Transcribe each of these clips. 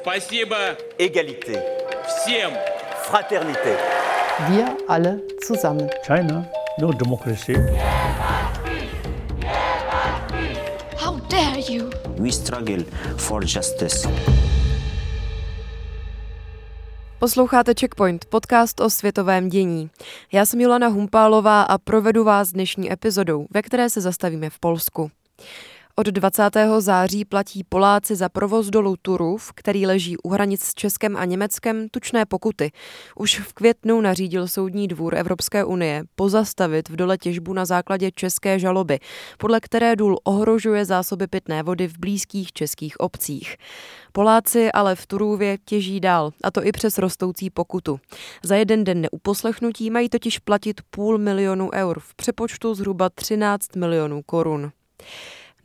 Спасибо Égalité. всем. Fraternité. Wir alle zusammen. China, no democracy. How dare you? We struggle for justice. Posloucháte Checkpoint, podcast o světovém dění. Já jsem Jolana Humpálová a provedu vás dnešní epizodou, ve které se zastavíme v Polsku. Od 20. září platí Poláci za provoz dolu Turów, který leží u hranic s Českem a Německem, tučné pokuty. Už v květnu nařídil Soudní dvůr Evropské unie pozastavit v dole těžbu na základě české žaloby, podle které důl ohrožuje zásoby pitné vody v blízkých českých obcích. Poláci ale v Turůvě těží dál, a to i přes rostoucí pokutu. Za jeden den neuposlechnutí mají totiž platit půl milionu eur, v přepočtu zhruba 13 milionů korun.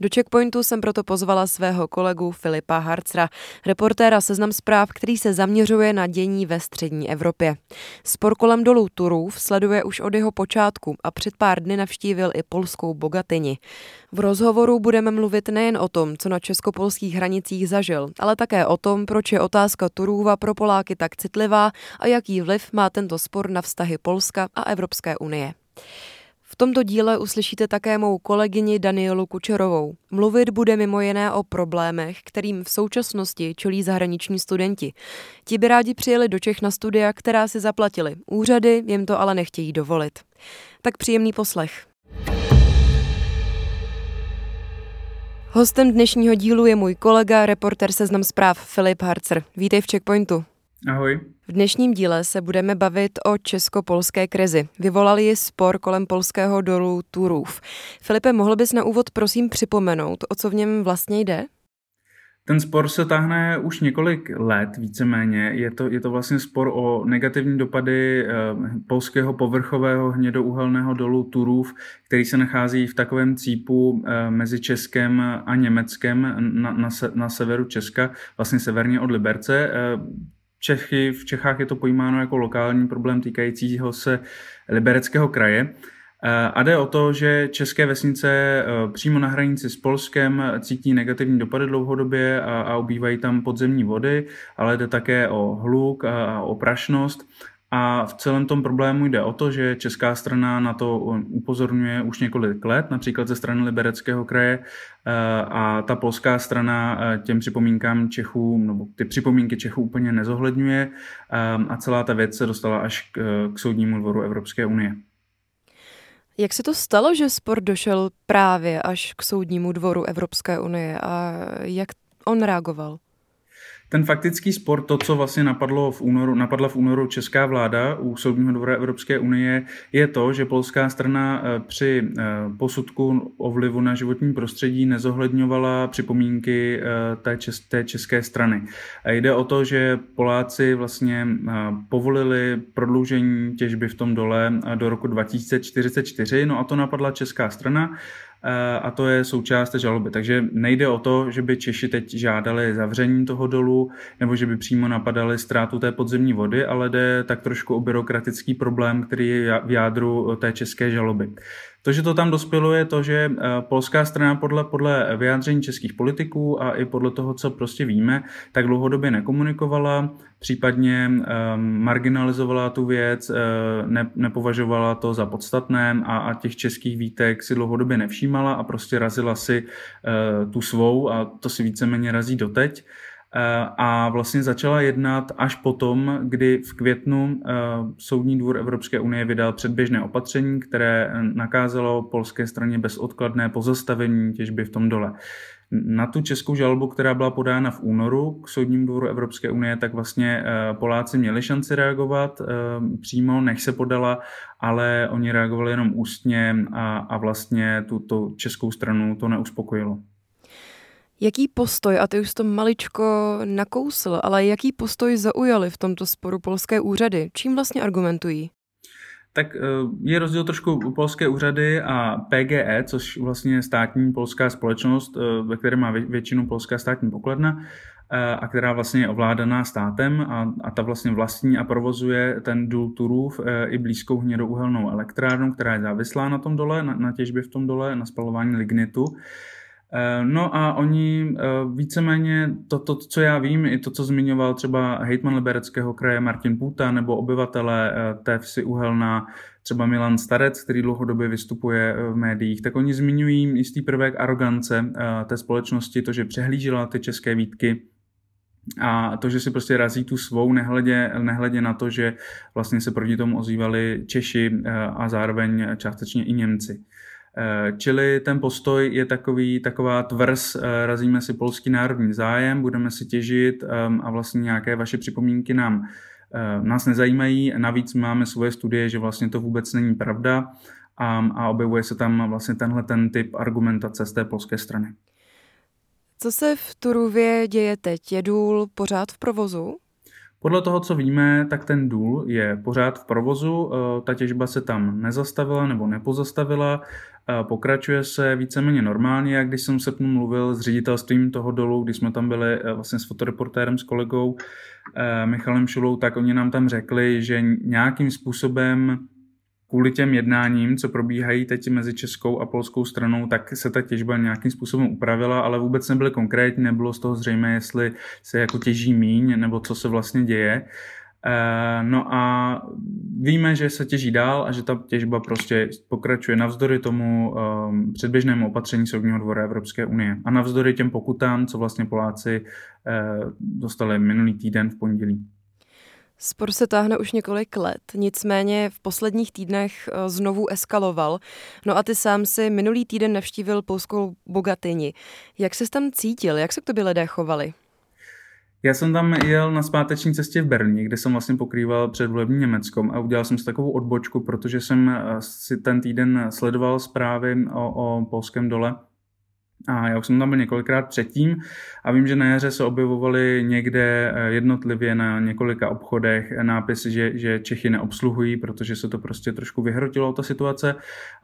Do Checkpointu jsem proto pozvala svého kolegu Filipa Harcra, reportéra Seznam zpráv, který se zaměřuje na dění ve střední Evropě. Spor kolem dolů Turův sleduje už od jeho počátku a před pár dny navštívil i polskou Bogatyni. V rozhovoru budeme mluvit nejen o tom, co na českopolských hranicích zažil, ale také o tom, proč je otázka Turůva pro Poláky tak citlivá a jaký vliv má tento spor na vztahy Polska a Evropské unie. V tomto díle uslyšíte také mou kolegyni Danielu Kučerovou. Mluvit bude mimo jiné o problémech, kterým v současnosti čelí zahraniční studenti. Ti by rádi přijeli do Čech na studia, která si zaplatili. Úřady jim to ale nechtějí dovolit. Tak příjemný poslech. Hostem dnešního dílu je můj kolega, reporter Seznam zpráv Filip Harcer. Vítej v Checkpointu. Ahoj. V dnešním díle se budeme bavit o česko-polské krizi. Vyvolali ji spor kolem polského dolu Turův. Filipe, mohl bys na úvod prosím připomenout, o co v něm vlastně jde? Ten spor se táhne už několik let víceméně. Je to, je to vlastně spor o negativní dopady eh, polského povrchového hnědouhelného dolu Turův, který se nachází v takovém cípu eh, mezi Českem a Německem na, na, na severu Česka, vlastně severně od Liberce. Čechy, v Čechách je to pojímáno jako lokální problém týkajícího se libereckého kraje. Eh, a jde o to, že české vesnice eh, přímo na hranici s Polskem cítí negativní dopady dlouhodobě a, a ubývají tam podzemní vody, ale jde také o hluk a o prašnost. A v celém tom problému jde o to, že česká strana na to upozorňuje už několik let, například ze strany Libereckého kraje, eh, a ta polská strana těm připomínkám Čechů, nebo ty připomínky Čechů úplně nezohledňuje a celá ta věc se dostala až k, k soudnímu dvoru Evropské unie. Jak se to stalo, že spor došel právě až k soudnímu dvoru Evropské unie a jak on reagoval? Ten faktický spor, to, co vlastně napadlo v únoru, napadla v únoru česká vláda u Soudního dvora Evropské unie, je to, že polská strana eh, při eh, posudku o vlivu na životní prostředí nezohledňovala připomínky eh, té, čes, té české strany. A jde o to, že Poláci vlastně povolili prodloužení těžby v tom dole do roku 2044, no a to napadla česká strana a to je součást té žaloby. Takže nejde o to, že by Češi teď žádali zavření toho dolu nebo že by přímo napadali ztrátu té podzemní vody, ale jde tak trošku o byrokratický problém, který je v jádru té české žaloby. To, že to tam dospělo, je to, že eh, polská strana podle, podle vyjádření českých politiků a i podle toho, co prostě víme, tak dlouhodobě nekomunikovala, případně um, marginalizovala tu věc, uh, ne, nepovažovala to za podstatné a, a těch českých výtek si dlouhodobě nevšímala a prostě razila si uh, tu svou a to si víceméně razí doteď. Eh, a vlastně začala jednat až potom, kdy v květnu eh, Soudní dvůr Evropské unie vydal předběžné opatření, které nakázalo polské straně bezodkladné pozastavení těžby v tom dole. Na tu českou žalobu, která byla podána v únoru k Soudnímu dvoru Evropské unie, tak vlastně eh, Poláci měli šanci reagovat přímo, než se podala, ale oni reagovali jenom ústně a, a vlastně tuto českou stranu to neuspokojilo. Jaký postoj, a ty už to maličko nakousl, ale jaký postoj zaujali v tomto sporu polské úřady? Čím vlastně argumentují? Tak eh, je rozdíl trošku u polské úřady a PGE, což vlastně je státní polská společnost, eh, ve které má většinu polská státní pokladna eh, a která vlastně je ovládaná státem a, a ta vlastně vlastní a provozuje ten důl Turův i blízkou hnědouhelnou elektrárnu, která je závislá na tom dole, na, na těžbě v tom dole, na spalování lignitu. Eh, no a oni eh, víceméně to, to, co já vím, i to, co zmiňoval třeba hejtman Libereckého kraje Martin Půta nebo obyvatele eh, té vsi Uhelná, třeba Milan Starec, který dlouhodobě vystupuje v médiích, tak oni zmiňují jistý prvek arogance té společnosti, to, že přehlížela ty české výtky, a to, že si prostě razí tu svou, nehledě, nehledě na to, že vlastně se proti tomu ozývali Češi a zároveň částečně i Němci. Eh, čili ten postoj je takový, taková tvrz, eh, razíme si polský národní zájem, budeme si těžit ehm, a vlastně nějaké vaše připomínky nám eh, nás nezajímají. Navíc máme svoje studie, že vlastně to vůbec není pravda a, a objevuje se tam vlastně tenhle ten typ argumentace z té polské strany. Co se v Turuvě děje teď? Je důl pořád v provozu? Podle toho, co víme, tak ten důl je pořád v provozu, ta těžba se tam nezastavila nebo nepozastavila, pokračuje se víceméně normálně, jak když jsem se srpnu mluvil s ředitelstvím toho dolu, když jsme tam byli eh, vlastně s fotoreportérem, s kolegou eh, Michalem Šulou, tak oni nám tam řekli, že nějakým způsobem kvůli těm jednáním, co probíhají teď mezi českou a polskou stranou, tak se ta těžba nějakým způsobem upravila, ale vůbec nebyly konkrétní, nebylo z toho zřejmé, jestli se jako těží míň, nebo co se vlastně děje. Eh, no a víme, že se těží dál a že ta těžba prostě pokračuje navzdory tomu um, předběžnému opatření Soudního dvora Evropské unie a navzdory těm pokutám, co vlastně Poláci uh, dostali minulý týden v pondělí. Spor se táhne už několik let, nicméně v posledních týdnech znovu eskaloval. No a ty sám si minulý týden navštívil polskou Bogatyni. Jak se tam cítil? Jak se k tobě lidé chovali? Já jsem tam jel na zpáteční cestě v Berlíně, kde jsem vlastně pokrýval předvolební Německom a udělal jsem si takovou odbočku, protože jsem eh, si ten týden sledoval zprávy o, o polském dole a já už jsem tam byl několikrát předtím a vím, že na jaře se objevovaly někde eh, jednotlivě na několika obchodech nápisy, že, že Čechy neobsluhují, protože se to prostě trošku vyhrotilo, ta situace.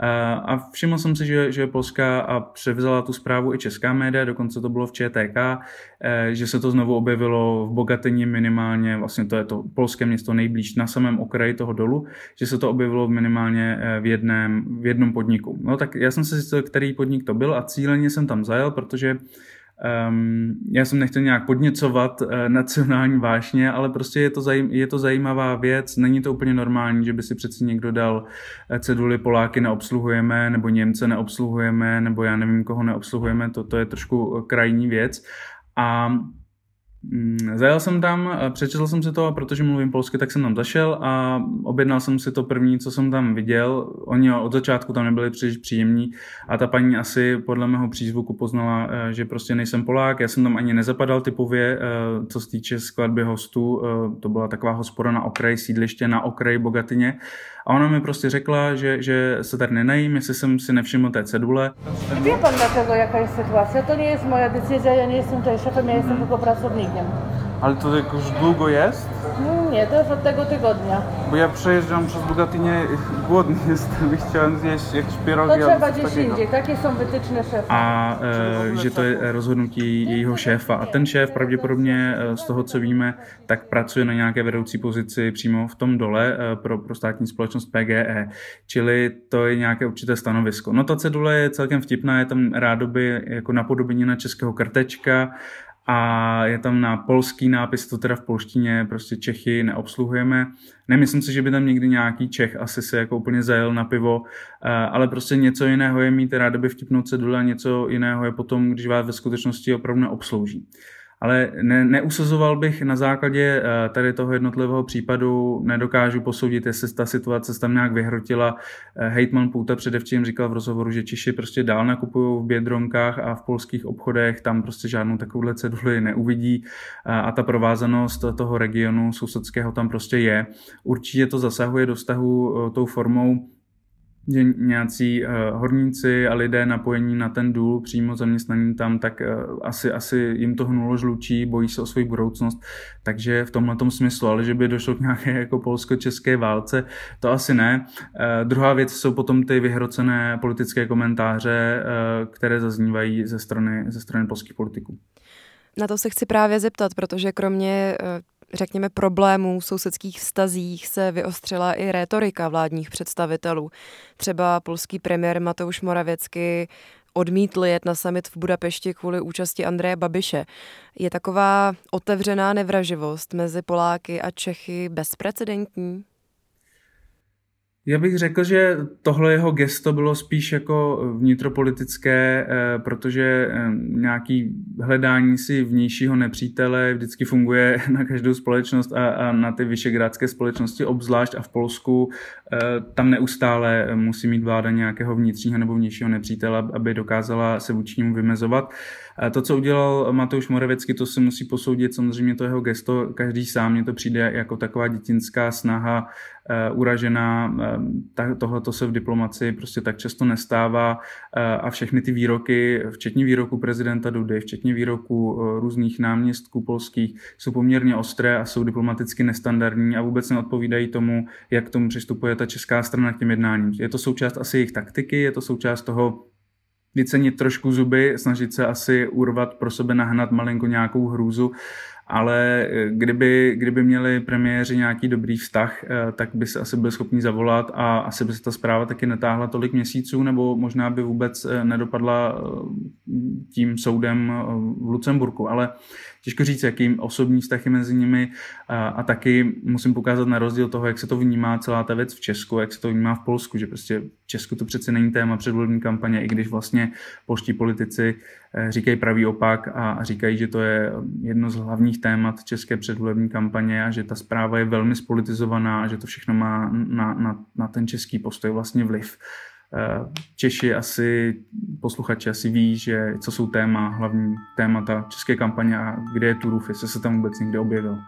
Eh, a všiml jsem si, že, že Polska a převzala tu zprávu i česká média, dokonce to bylo v ČTK, eh, že se to znovu objevilo v Bogatyni minimálně, vlastně to je to polské město nejblíž na samém okraji toho dolu, že se to objevilo minimálně v, jedném, v jednom podniku. No tak já jsem se zjistil, který podnik to byl a cíleně jsem tam zajel, protože um, já jsem nechtěl nějak podněcovat uh, nacionální vášně, ale prostě je to, zajím, je to zajímavá věc, není to úplně normální, že by si přeci někdo dal eh, ceduly Poláky neobsluhujeme, nebo Němce neobsluhujeme, nebo já nevím, koho neobsluhujeme, to, to je trošku krajní věc. A zajel jsem tam, přečetl jsem si to a protože mluvím polsky, tak jsem tam zašel a objednal jsem si to první, co jsem tam viděl. Oni od začátku tam nebyli příliš příjemní a ta paní asi podle mého přízvuku poznala, eh, že prostě nejsem Polák. Já jsem tam ani nezapadal typově, eh, co se týče skladby hostů. Eh, to byla taková hospoda na okraji sídliště, na okraji Bogatyně. A ona mi prostě řekla, že, že se tady nenajím, jestli jsem si nevšiml té cedule. Wie pan dlaczego jaka jest sytuacja? To nie jest moja decyzja, ja nie jestem tutaj szefem, ja jestem tylko pracownikiem. Ale to już długo jest? Nie, to jest od tego tygodnia. Bo ja przejeżdżam przez Bogatynię, głodny jestem i chciałem zjeść jakieś pierogi To trzeba gdzieś indziej, takie są wytyczne szefa. A e, že to je rozhodnutí jejího šéfa. A ten šéf pravděpodobně z toho, co víme, tak pracuje na nějaké vedoucí pozici přímo v tom dole pro, pro státní společnost PGE. Čili to je nějaké určité stanovisko. No ta cedule je celkem vtipná, je tam rádoby jako napodobenina českého krtečka, a je tam na polský nápis, to teda v polštině, prostě Čechy neobsluhujeme. Nemyslím si, že by tam někdy nějaký Čech asi se jako úplně zajel na pivo, eh, ale prostě něco jiného je mít rádoby vtipnou cedule a něco jiného je potom, když vás ve skutečnosti opravdu neobslouží. Ale ne, neusazoval bych na základě eh, tady toho jednotlivého případu, nedokážu posoudit, jestli ta situace se tam nějak vyhrotila. Eh, hejtman Pouta předevčím říkal v rozhovoru, že Češi prostě dál nakupují v Bědronkách a v polských obchodech, tam prostě žádnou takovouhle ceduli neuvidí a ta provázanost toho regionu sousedského tam prostě je. Určitě to zasahuje do vztahu eh, tou formou že nějací uh, horníci a lidé napojení na ten důl, přímo zaměstnaní tam, tak uh, asi, asi jim to hnulo žlučí, bojí se o svou budoucnost, takže v tomhle smyslu, ale že by došlo k nějaké jako polsko-české válce, to asi ne. Uh, druhá věc jsou potom ty vyhrocené politické komentáře, uh, které zaznívají ze strany, ze strany polských politiků. Na to se chci právě zeptat, protože kromě řekněme, problémů v sousedských vztazích se vyostřila i rétorika vládních představitelů. Třeba polský premiér Mateusz Moravěcky odmítl jet na summit v Budapešti kvůli účasti Andreje Babiše. Je taková otevřená nevraživost mezi Poláky a Čechy bezprecedentní? Já bych řekl, že tohle jeho gesto bylo spíš jako vnitropolitické, eh, protože eh, nějaký hledání si vnějšího nepřítele vždycky funguje na každou společnost a, a na ty vyšegrádské společnosti obzvlášť a v Polsku eh, tam neustále musí mít vláda nějakého vnitřního nebo vnějšího nepřítele, aby dokázala se vůči němu vymezovat. To, co udělal Matouš Moravecký, to se musí posoudit samozřejmě to jeho gesto každý sám. Mně to přijde jako taková dětinská snaha uh, uražená. Uh, Tohle to se v diplomaci prostě tak často nestává a všechny ty výroky, včetně výroku prezidenta Dudy, včetně výroku různých náměstků polských, jsou poměrně ostré a jsou diplomaticky nestandardní a vůbec neodpovídají tomu, jak k tomu přistupuje ta česká strana k těm jednáním. Je to součást asi jejich taktiky, je to součást toho, vycenit trošku zuby, snažit se asi urvat pro sebe nahnat malinko nějakou hrůzu ale eh, kdyby, kdyby měli premiéři nějaký dobrý vztah, eh, tak by se asi byli schopni zavolat a asi by se ta zpráva taky netáhla tolik měsíců, nebo možná by vůbec eh, nedopadla tím soudem v Lucemburku. Ale těžko říct, jaký osobní vztah je mezi nimi a, a taky musím pokázat na rozdíl toho, jak se to vnímá celá ta věc v Česku, jak se to vnímá v Polsku, že prostě v Česku to přece není téma předvolební kampaně, i když vlastně polští politici říkají pravý opak a říkají, že to je jedno z hlavních témat české předvolební kampaně a že ta zpráva je velmi spolitizovaná a že to všechno má na, na, na ten český postoj vlastně vliv. Eh, Češi asi, posluchači asi ví, že co jsou téma, hlavní témata české kampaně a kde je Turův, jestli se tam vůbec někde objevil.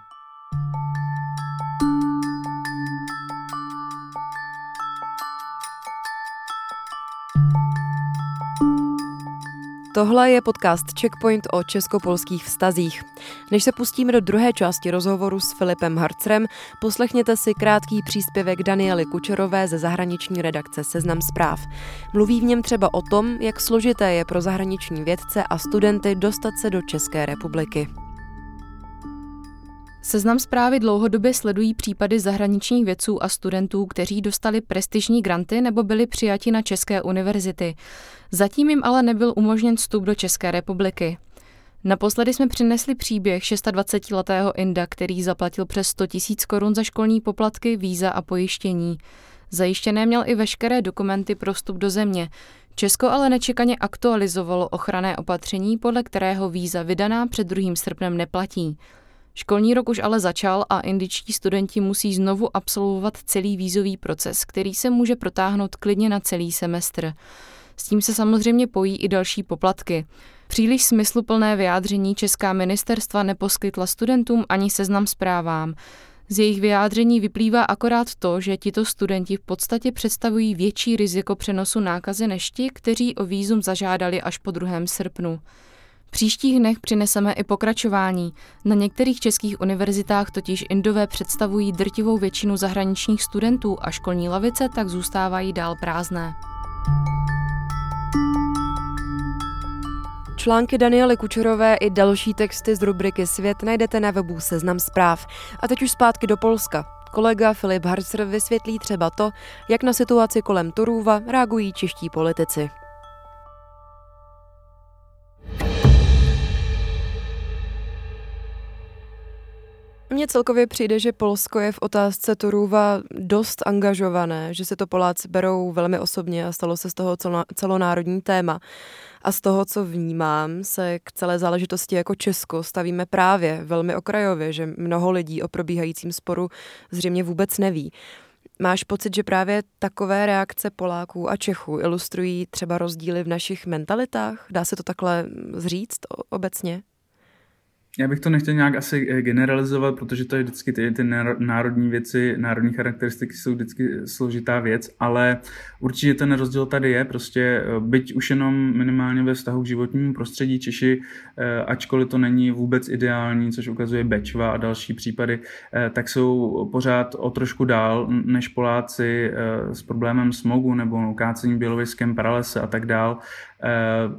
Tohle je podcast Checkpoint o česko-polských vztazích. Než se pustíme do druhé části rozhovoru s Filipem Harcrem, poslechněte si krátký příspěvek Daniely Kučerové ze zahraniční redakce Seznam zpráv. Mluví v něm třeba o tom, jak složité je pro zahraniční vědce a studenty dostat se do České republiky. Seznam zprávy dlouhodobě sledují případy zahraničních vědců a studentů, kteří dostali prestižní granty nebo byli přijati na České univerzity. Zatím jim ale nebyl umožněn vstup do České republiky. Naposledy jsme přinesli příběh 26-letého Inda, který zaplatil přes 100 000 korun za školní poplatky, víza a pojištění. Zajištěné měl i veškeré dokumenty pro vstup do země. Česko ale nečekaně aktualizovalo ochranné opatření, podle kterého víza vydaná před 2. srpnem neplatí. Školní rok už ale začal a indičtí studenti musí znovu absolvovat celý vízový proces, který se může protáhnout klidně na celý semestr. S tím se samozřejmě pojí i další poplatky. Příliš smysluplné vyjádření česká ministerstva neposkytla studentům ani seznam zprávám. Z jejich vyjádření vyplývá akorát to, že tito studenti v podstatě představují větší riziko přenosu nákazy než ti, kteří o výzum zažádali až po 2. srpnu. Příštích dnech přineseme i pokračování. Na některých českých univerzitách totiž Indové představují drtivou většinu zahraničních studentů a školní lavice tak zůstávají dál prázdné. Články Daniely Kučerové i další texty z rubriky Svět najdete na webu Seznam zpráv. A teď už zpátky do Polska. Kolega Filip Harcer vysvětlí třeba to, jak na situaci kolem Turůva reagují čeští politici. Mně celkově přijde, že Polsko je v otázce Turuva dost angažované, že se to Poláci berou velmi osobně a stalo se z toho celonárodní téma. A z toho, co vnímám, se k celé záležitosti jako Česko stavíme právě velmi okrajově, že mnoho lidí o probíhajícím sporu zřejmě vůbec neví. Máš pocit, že právě takové reakce Poláků a Čechů ilustrují třeba rozdíly v našich mentalitách? Dá se to takhle zříct obecně? Já bych to nechtěl nějak asi eh, generalizovat, protože to je vždycky ty, ty národní věci, národní charakteristiky jsou vždycky složitá věc, ale určitě ten rozdíl tady je, prostě eh, byť už jenom minimálně ve vztahu k životnímu prostředí Češi, eh, ačkoliv to není vůbec ideální, což ukazuje Bečva a další případy, tak jsou pořád o trošku dál než Poláci s problémem smogu nebo kácení běloviskem, pralese a tak dál.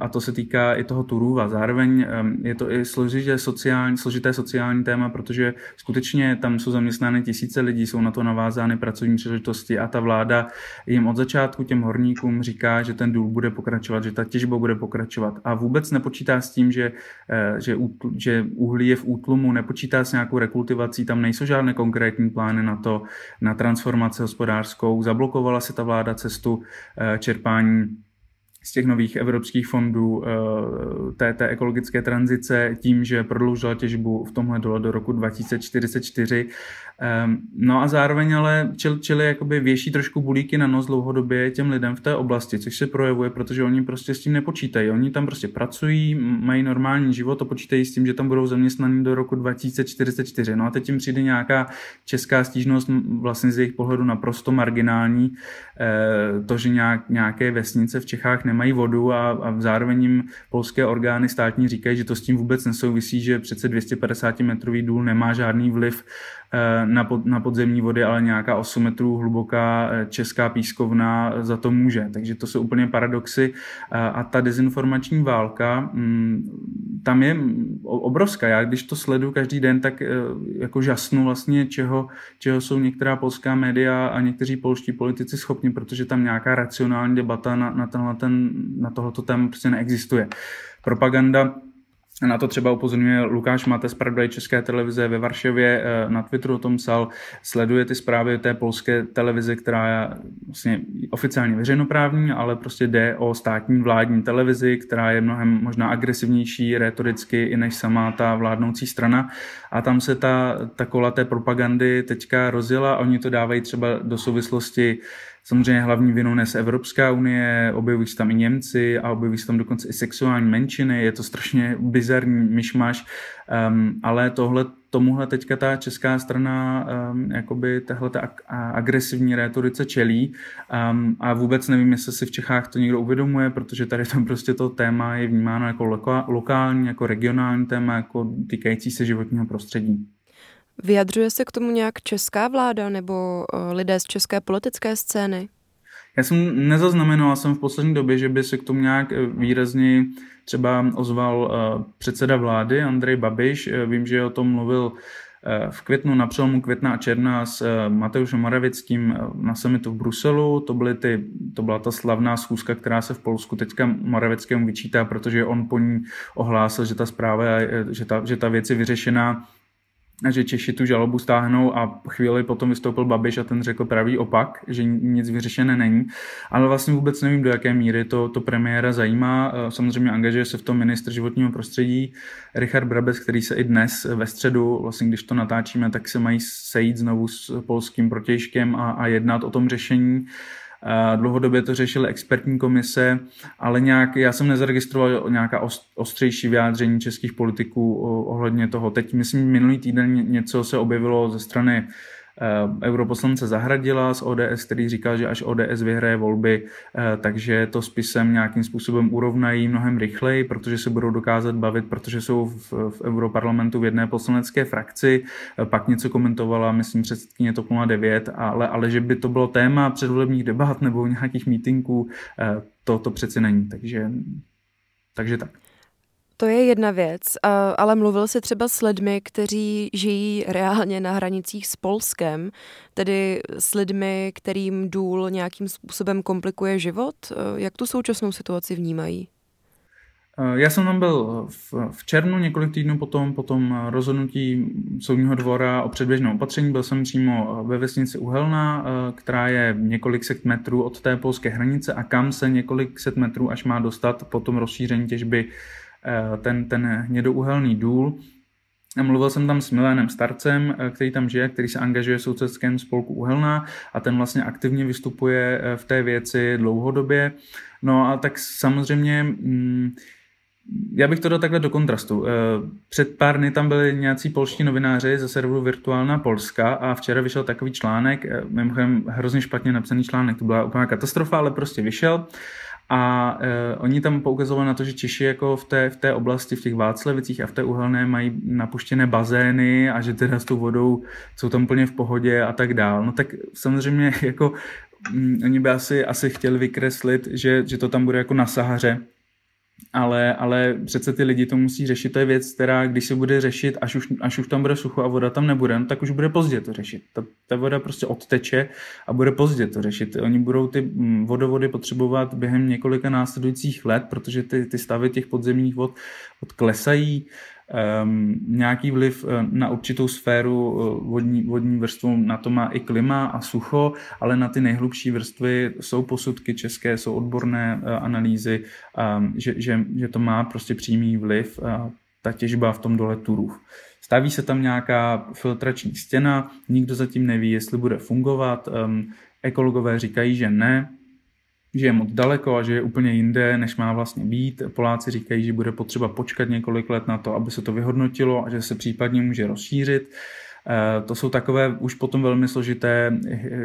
A to se týká i toho Turuva. Zároveň je to i složitě sociální, složité sociální téma, protože skutečně tam jsou zaměstnány tisíce lidí, jsou na to navázány pracovní příležitosti a ta vláda jim od začátku těm horníkům říká, že ten důl bude pokračovat, že ta těžba bude pokračovat a vůbec nepočítá s tím, že, eh, že, že uhlí je v útlumu, nepočítá s nějakou rekultivací, tam nejsou žádné konkrétní plány na to, na transformaci hospodářskou. Zablokovala si ta vláda cestu eh, čerpání z těch nových evropských fondů eh, té, té ekologické tranzice tím, že prodloužila těžbu v tomhle dole do roku 2044 Ehm, no a zároveň ale čili, čili jakoby věší trošku bulíky na nos dlouhodobě těm lidem v té oblasti, což se projevuje, protože oni prostě s tím nepočítají. Oni tam prostě pracují, mají normální život a počítají s tím, že tam budou zaměstnaní do roku 2044. No a teď jim přijde nějaká česká stížnost vlastně z jejich pohledu naprosto marginální, eh, to, že nějak, nějaké vesnice v Čechách nemají vodu a, a zároveň jim polské orgány státní říkají, že to s tím vůbec nesouvisí, že přece 250 metrový důl nemá žádný vliv na, pod, na podzemní vody, ale nějaká 8 metrů hluboká eh, česká pískovna za to může. Takže to jsou úplně paradoxy. Eh, a ta dezinformační válka, mm, tam je obrovská. Já když to sleduju každý den, tak jako žasnu vlastně, čeho, čeho jsou některá polská média a někteří polští politici schopni, protože tam nějaká racionální debata na, na, tenhle, ten, na tohleto téma prostě neexistuje. Propaganda na to třeba upozorňuje Lukáš Mate z Pravdaj České televize ve Varšavě, eh, na Twitteru o tom psal, sleduje ty zprávy té polské televize, která je vlastně oficiálně veřejnoprávní, ale prostě jde o státní vládní televizi, která je mnohem možná agresivnější retoricky i než sama ta vládnoucí strana. A tam se ta, ta kola té propagandy teďka rozjela, oni to dávají třeba do souvislosti Samozřejmě hlavní vinu nese Evropská unie, objevují se tam i Němci a objevují se tam dokonce i sexuální menšiny, je to strašně bizarní myšmaš, um, ale tohle, tomuhle teďka ta česká strana um, jakoby tahle agresivní rétorice čelí um, a vůbec nevím, jestli si v Čechách to někdo uvědomuje, protože tady tam prostě to téma je vnímáno jako loka, lokální, jako regionální téma, jako týkající se životního prostředí. Vyjadřuje se k tomu nějak česká vláda nebo eh, lidé z české politické scény? Já jsem nezaznamenal jsem v poslední době, že by se k tomu nějak eh, výrazně třeba ozval eh, předseda vlády Andrej Babiš. Vím, že o tom mluvil v květnu, na přelomu května a června s Mateušem Moravickým na summitu v Bruselu. To, byly ty, to byla ta slavná schůzka, která se v Polsku teďka Moravickému vyčítá, protože on po ní ohlásil, že ta zpráva, že ta, že ta věc je vyřešená že Češi tu žalobu stáhnou a chvíli potom vystoupil Babiš a ten řekl pravý opak, že nic vyřešené není. Ale vlastně vůbec nevím, do jaké míry to, to premiéra zajímá. Eh, samozřejmě angažuje se v tom ministr životního prostředí Richard Brabec, který se i dnes ve středu, vlastně když to natáčíme, tak se mají sejít znovu s polským protějškem a, a jednat o tom řešení. Dlouhodobě to řešily expertní komise, ale nějak, já jsem nezaregistroval nějaká ostřejší vyjádření českých politiků ohledně toho. Teď, myslím, minulý týden něco se objevilo ze strany Eh, europoslance Zahradila z ODS, který říkal, že až ODS vyhraje volby, eh, takže to spisem nějakým způsobem urovnají mnohem rychleji, protože se budou dokázat bavit, protože jsou v, v Europarlamentu v jedné poslanecké frakci. Eh, pak něco komentovala, myslím, předsedkyně TOP 09, ale, ale že by to bylo téma předvolebních debat nebo nějakých mítinků, to, to přeci není. Takže, takže tak. To je jedna věc, ale mluvil jsi třeba s lidmi, kteří žijí reálně na hranicích s Polskem, tedy s lidmi, kterým důl nějakým způsobem komplikuje život. Jak tu současnou situaci vnímají? Já jsem tam byl v, v červnu, několik týdnů potom, potom rozhodnutí soudního dvora o předběžném opatření. Byl jsem přímo ve vesnici Uhelná, která je několik set metrů od té polské hranice a kam se několik set metrů až má dostat po tom rozšíření těžby ten, ten hnědouhelný důl. Mluvil jsem tam s Milénem Starcem, eh, který tam žije, který se angažuje v sousedském spolku Uhelná a ten vlastně aktivně vystupuje eh, v té věci dlouhodobě. No a tak samozřejmě mm, já bych to dal takhle do kontrastu. Eh, před pár dny tam byli nějací polští novináři ze serveru Virtuálna Polska a včera vyšel takový článek, eh, mimochodem hrozně špatně napsaný článek, to byla úplná katastrofa, ale prostě vyšel. A eh, oni tam poukazovali na to, že Češi jako v té, v té oblasti, v těch Václavicích a v té uhelné mají napuštěné bazény a že teda s tou vodou jsou tam úplně v pohodě a tak dál. No tak samozřejmě jako mm, oni by asi, asi chtěli vykreslit, že, že to tam bude jako na Sahaře, ale, ale přece ty lidi to musí řešit. To je věc, která když se bude řešit, až už, až už tam bude sucho a voda tam nebude, no, tak už bude pozdě to řešit. Ta, ta voda prostě odteče a bude pozdě to řešit. Oni budou ty mm, vodovody potřebovat během několika následujících let, protože ty, ty stavy těch podzemních vod odklesají um, nějaký vliv eh, na určitou sféru eh, vodní, vodní vrstvu, na to má i klima a sucho, ale na ty nejhlubší vrstvy jsou posudky české, jsou odborné uh, analýzy, um, že, že, že to má prostě přímý vliv ta těžba v tom dole Turův. Staví se tam nějaká filtrační stěna, nikdo zatím neví, jestli bude fungovat. Um, ekologové říkají, že ne, že je moc daleko a že je úplně jinde, než má vlastně být. Poláci říkají, že bude potřeba počkat několik let na to, aby se to vyhodnotilo a že se případně může rozšířit. Eh, to jsou takové už potom velmi složité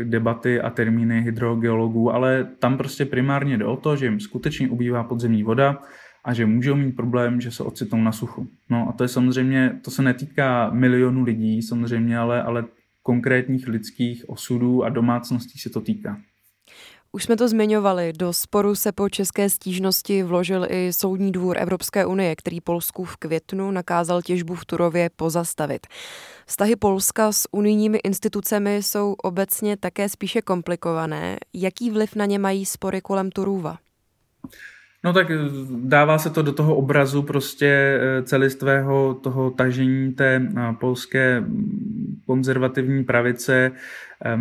debaty a termíny hydrogeologů, ale tam prostě primárně jde o to, že jim skutečně ubývá podzemní voda a že můžou mít problém, že se ocitnou na suchu. No a to je samozřejmě, to se netýká milionů lidí samozřejmě, ale, ale konkrétních lidských osudů a domácností se to týká. Už jsme to zmiňovali, do sporu se po české stížnosti vložil i Soudní dvůr Evropské unie, který Polsku v květnu nakázal těžbu v Turově pozastavit. Vztahy Polska s unijními institucemi jsou obecně také spíše komplikované. Jaký vliv na ně mají spory kolem Turuva? No tak eh, dává se to do toho obrazu prostě eh, celistvého toho tažení té eh, polské mm, konzervativní pravice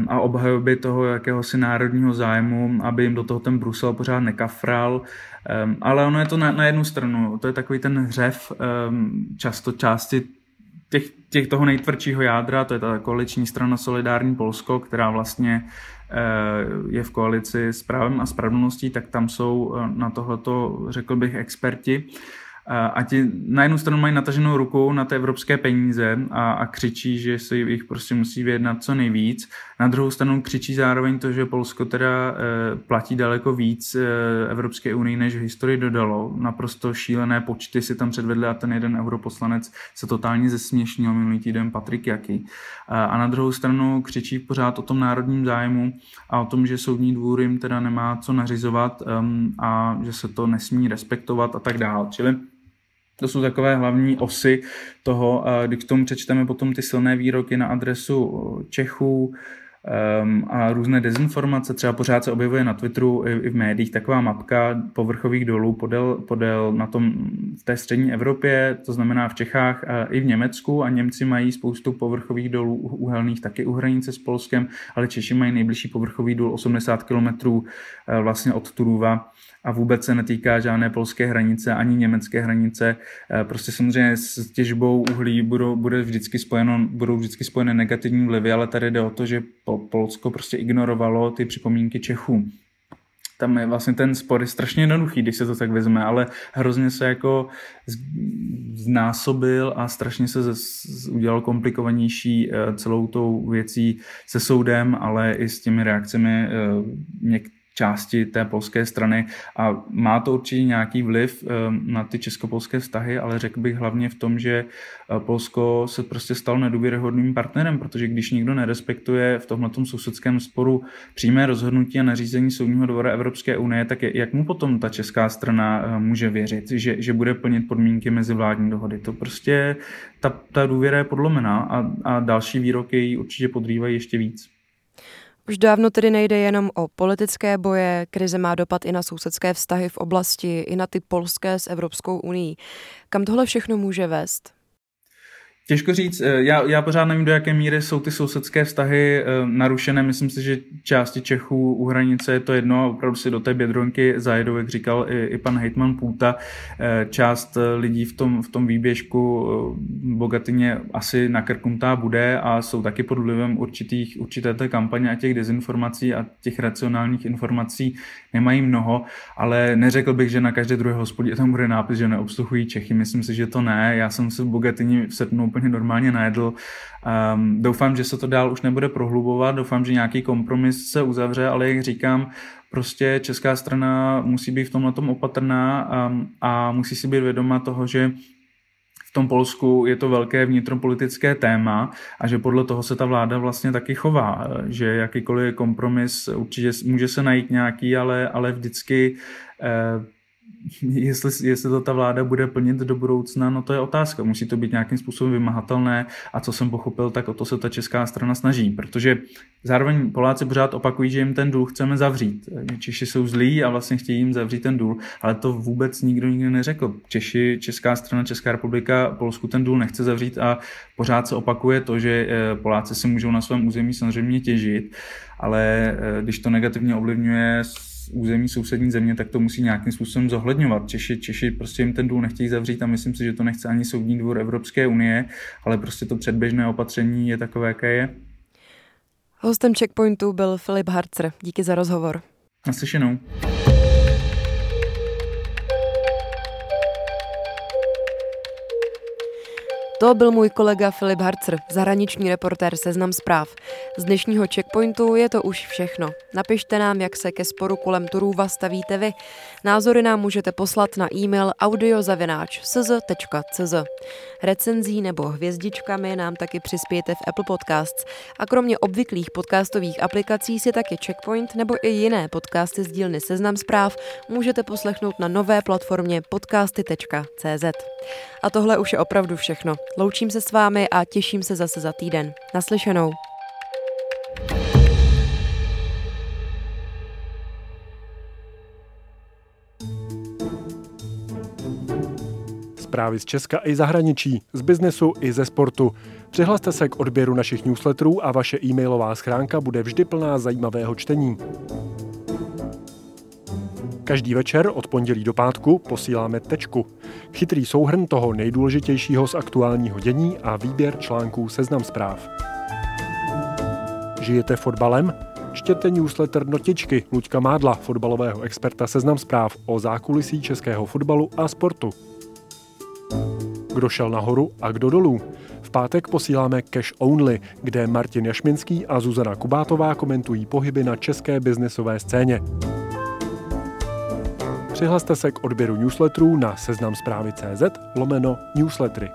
a obhajoby toho jakéhosi národního zájmu, aby jim do toho ten Brusel pořád nekafral. Ale ono je to na, na jednu stranu, to je takový ten hřev často části těch, těch toho nejtvrdšího jádra, to je ta koaliční strana Solidární Polsko, která vlastně je v koalici s právem a spravedlností, tak tam jsou na tohleto, řekl bych, experti a ti na jednu stranu mají nataženou ruku na ty evropské peníze a, a křičí, že se jich prostě musí vyjednat co nejvíc. Na druhou stranu křičí zároveň to, že Polsko teda e, platí daleko víc e, Evropské unii, než v historii dodalo. Naprosto šílené počty si tam předvedli a ten jeden europoslanec se totálně zesměšnil minulý týden Patrik Jaký. A, a na druhou stranu křičí pořád o tom národním zájmu a o tom, že soudní dvůr jim teda nemá co nařizovat a že se to nesmí respektovat a tak dále. Čili to jsou takové hlavní osy toho, když k tomu přečteme potom ty silné výroky na adresu Čechů, um, a různé dezinformace. Třeba pořád se objevuje na Twitteru i, i v médiích taková mapka povrchových dolů podél, podél na tom v té střední Evropě, to znamená v Čechách a i v Německu a Němci mají spoustu povrchových dolů uhelných taky u hranice s Polskem, ale Češi mají nejbližší povrchový důl 80 km eh, vlastně od Turuva a vůbec se netýká žádné polské hranice ani německé hranice. Eh, prostě samozřejmě s těžbou uhlí budou, bude vždycky spojeno, budou vždycky spojené negativní vlivy, ale tady jde o to, že Polsko prostě ignorovalo ty připomínky Čechů tam je vlastně ten spor je strašně jednoduchý, když se to tak vezme, ale hrozně se jako znásobil a strašně se udělal komplikovanější eh, celou tou věcí se soudem, ale i s těmi reakcemi eh, něk, části té polské strany a má to určitě nějaký vliv ehm, na ty českopolské vztahy, ale řekl bych hlavně v tom, že eh, Polsko se prostě stalo nedůvěryhodným partnerem, protože když nikdo nerespektuje v tomhle sousedském sporu přímé rozhodnutí a nařízení Soudního dvora Evropské unie, tak jak mu potom ta česká strana eh, může věřit, že, že bude plnit podmínky mezi vládní dohody? To prostě ta, ta důvěra je podlomená a, a další výroky ji určitě podrývají ještě víc. Už dávno tedy nejde jenom o politické boje, krize má dopad i na sousedské vztahy v oblasti, i na ty polské s Evropskou unii. Kam tohle všechno může vést? Těžko říct, eh, já, já pořád nevím, do jaké míry jsou ty sousedské vztahy eh, narušené. Myslím si, že části Čechů u hranice je to jedno a opravdu si do té bědronky zajedou, jak říkal i, i pan hejtman Půta. Eh, část lidí v tom, v tom výběžku Bogatyně asi nakrknutá bude a jsou taky pod vlivem určitých, určité té kampaně a těch dezinformací a těch racionálních informací nemají mnoho, ale neřekl bych, že na každé druhé hospodě tam bude nápis, že neobsluhují Čechy. Myslím si, že to ne. Já jsem se v Bogatyni v srpnu úplně normálně najedl. Um, doufám, že se to dál už nebude prohlubovat, doufám, že nějaký kompromis se uzavře, ale jak říkám, prostě česká strana musí být v tomhle opatrná um, a musí si být vědoma toho, že v tom Polsku je to velké vnitropolitické téma a že podle toho se ta vláda vlastně taky chová, že jakýkoliv kompromis určitě může se najít nějaký, ale, ale vždycky eh, jestli, jestli to ta vláda bude plnit do budoucna, no to je otázka. Musí to být nějakým způsobem vymahatelné a co jsem pochopil, tak o to se ta česká strana snaží, protože zároveň Poláci pořád opakují, že jim ten důl chceme zavřít. Češi jsou zlí a vlastně chtějí jim zavřít ten důl, ale to vůbec nikdo nikdy neřekl. Češi, Česká strana, Česká republika, Polsku ten důl nechce zavřít a pořád se opakuje to, že eh, Poláci si můžou na svém území samozřejmě těžit, ale eh, když to negativně ovlivňuje území sousední země, tak to musí nějakým způsobem zohledňovat. Češi, Češi prostě jim ten důl nechtějí zavřít a myslím si, že to nechce ani Soudní dvůr Evropské unie, ale prostě to předběžné opatření je takové, jaké je. Hostem Checkpointu byl Filip Harcer. Díky za rozhovor. Naslyšenou. To byl můj kolega Filip Harcer, zahraniční reportér Seznam zpráv. Z dnešního checkpointu je to už všechno. Napište nám, jak se ke sporu kolem Turůva stavíte vy. Názory nám můžete poslat na e-mail audiozavináč.cz. Recenzí nebo hvězdičkami nám taky přispějete v Apple Podcasts. A kromě obvyklých podcastových aplikací si taky Checkpoint nebo i jiné podcasty z dílny Seznam zpráv můžete poslechnout na nové platformě podcasty.cz. A tohle už je opravdu všechno. Loučím se s vámi a těším se zase za týden. Naslyšenou. Zprávy z Česka i zahraničí, z biznesu i ze sportu. Přihlaste se k odběru našich newsletterů a vaše e-mailová schránka bude vždy plná zajímavého čtení. Každý večer od pondělí do pátku posíláme tečku. Chytrý souhrn toho nejdůležitějšího z aktuálního dění a výběr článků Seznam zpráv. Žijete fotbalem? Čtěte newsletter Notičky Luďka Mádla, fotbalového experta Seznam zpráv o zákulisí českého fotbalu a sportu. Kdo šel nahoru a kdo dolů? V pátek posíláme Cash Only, kde Martin Jašminský a Zuzana Kubátová komentují pohyby na české biznesové scéně. Přihlaste se k odběru newsletterů na seznam zprávy CZ lomeno newslettery.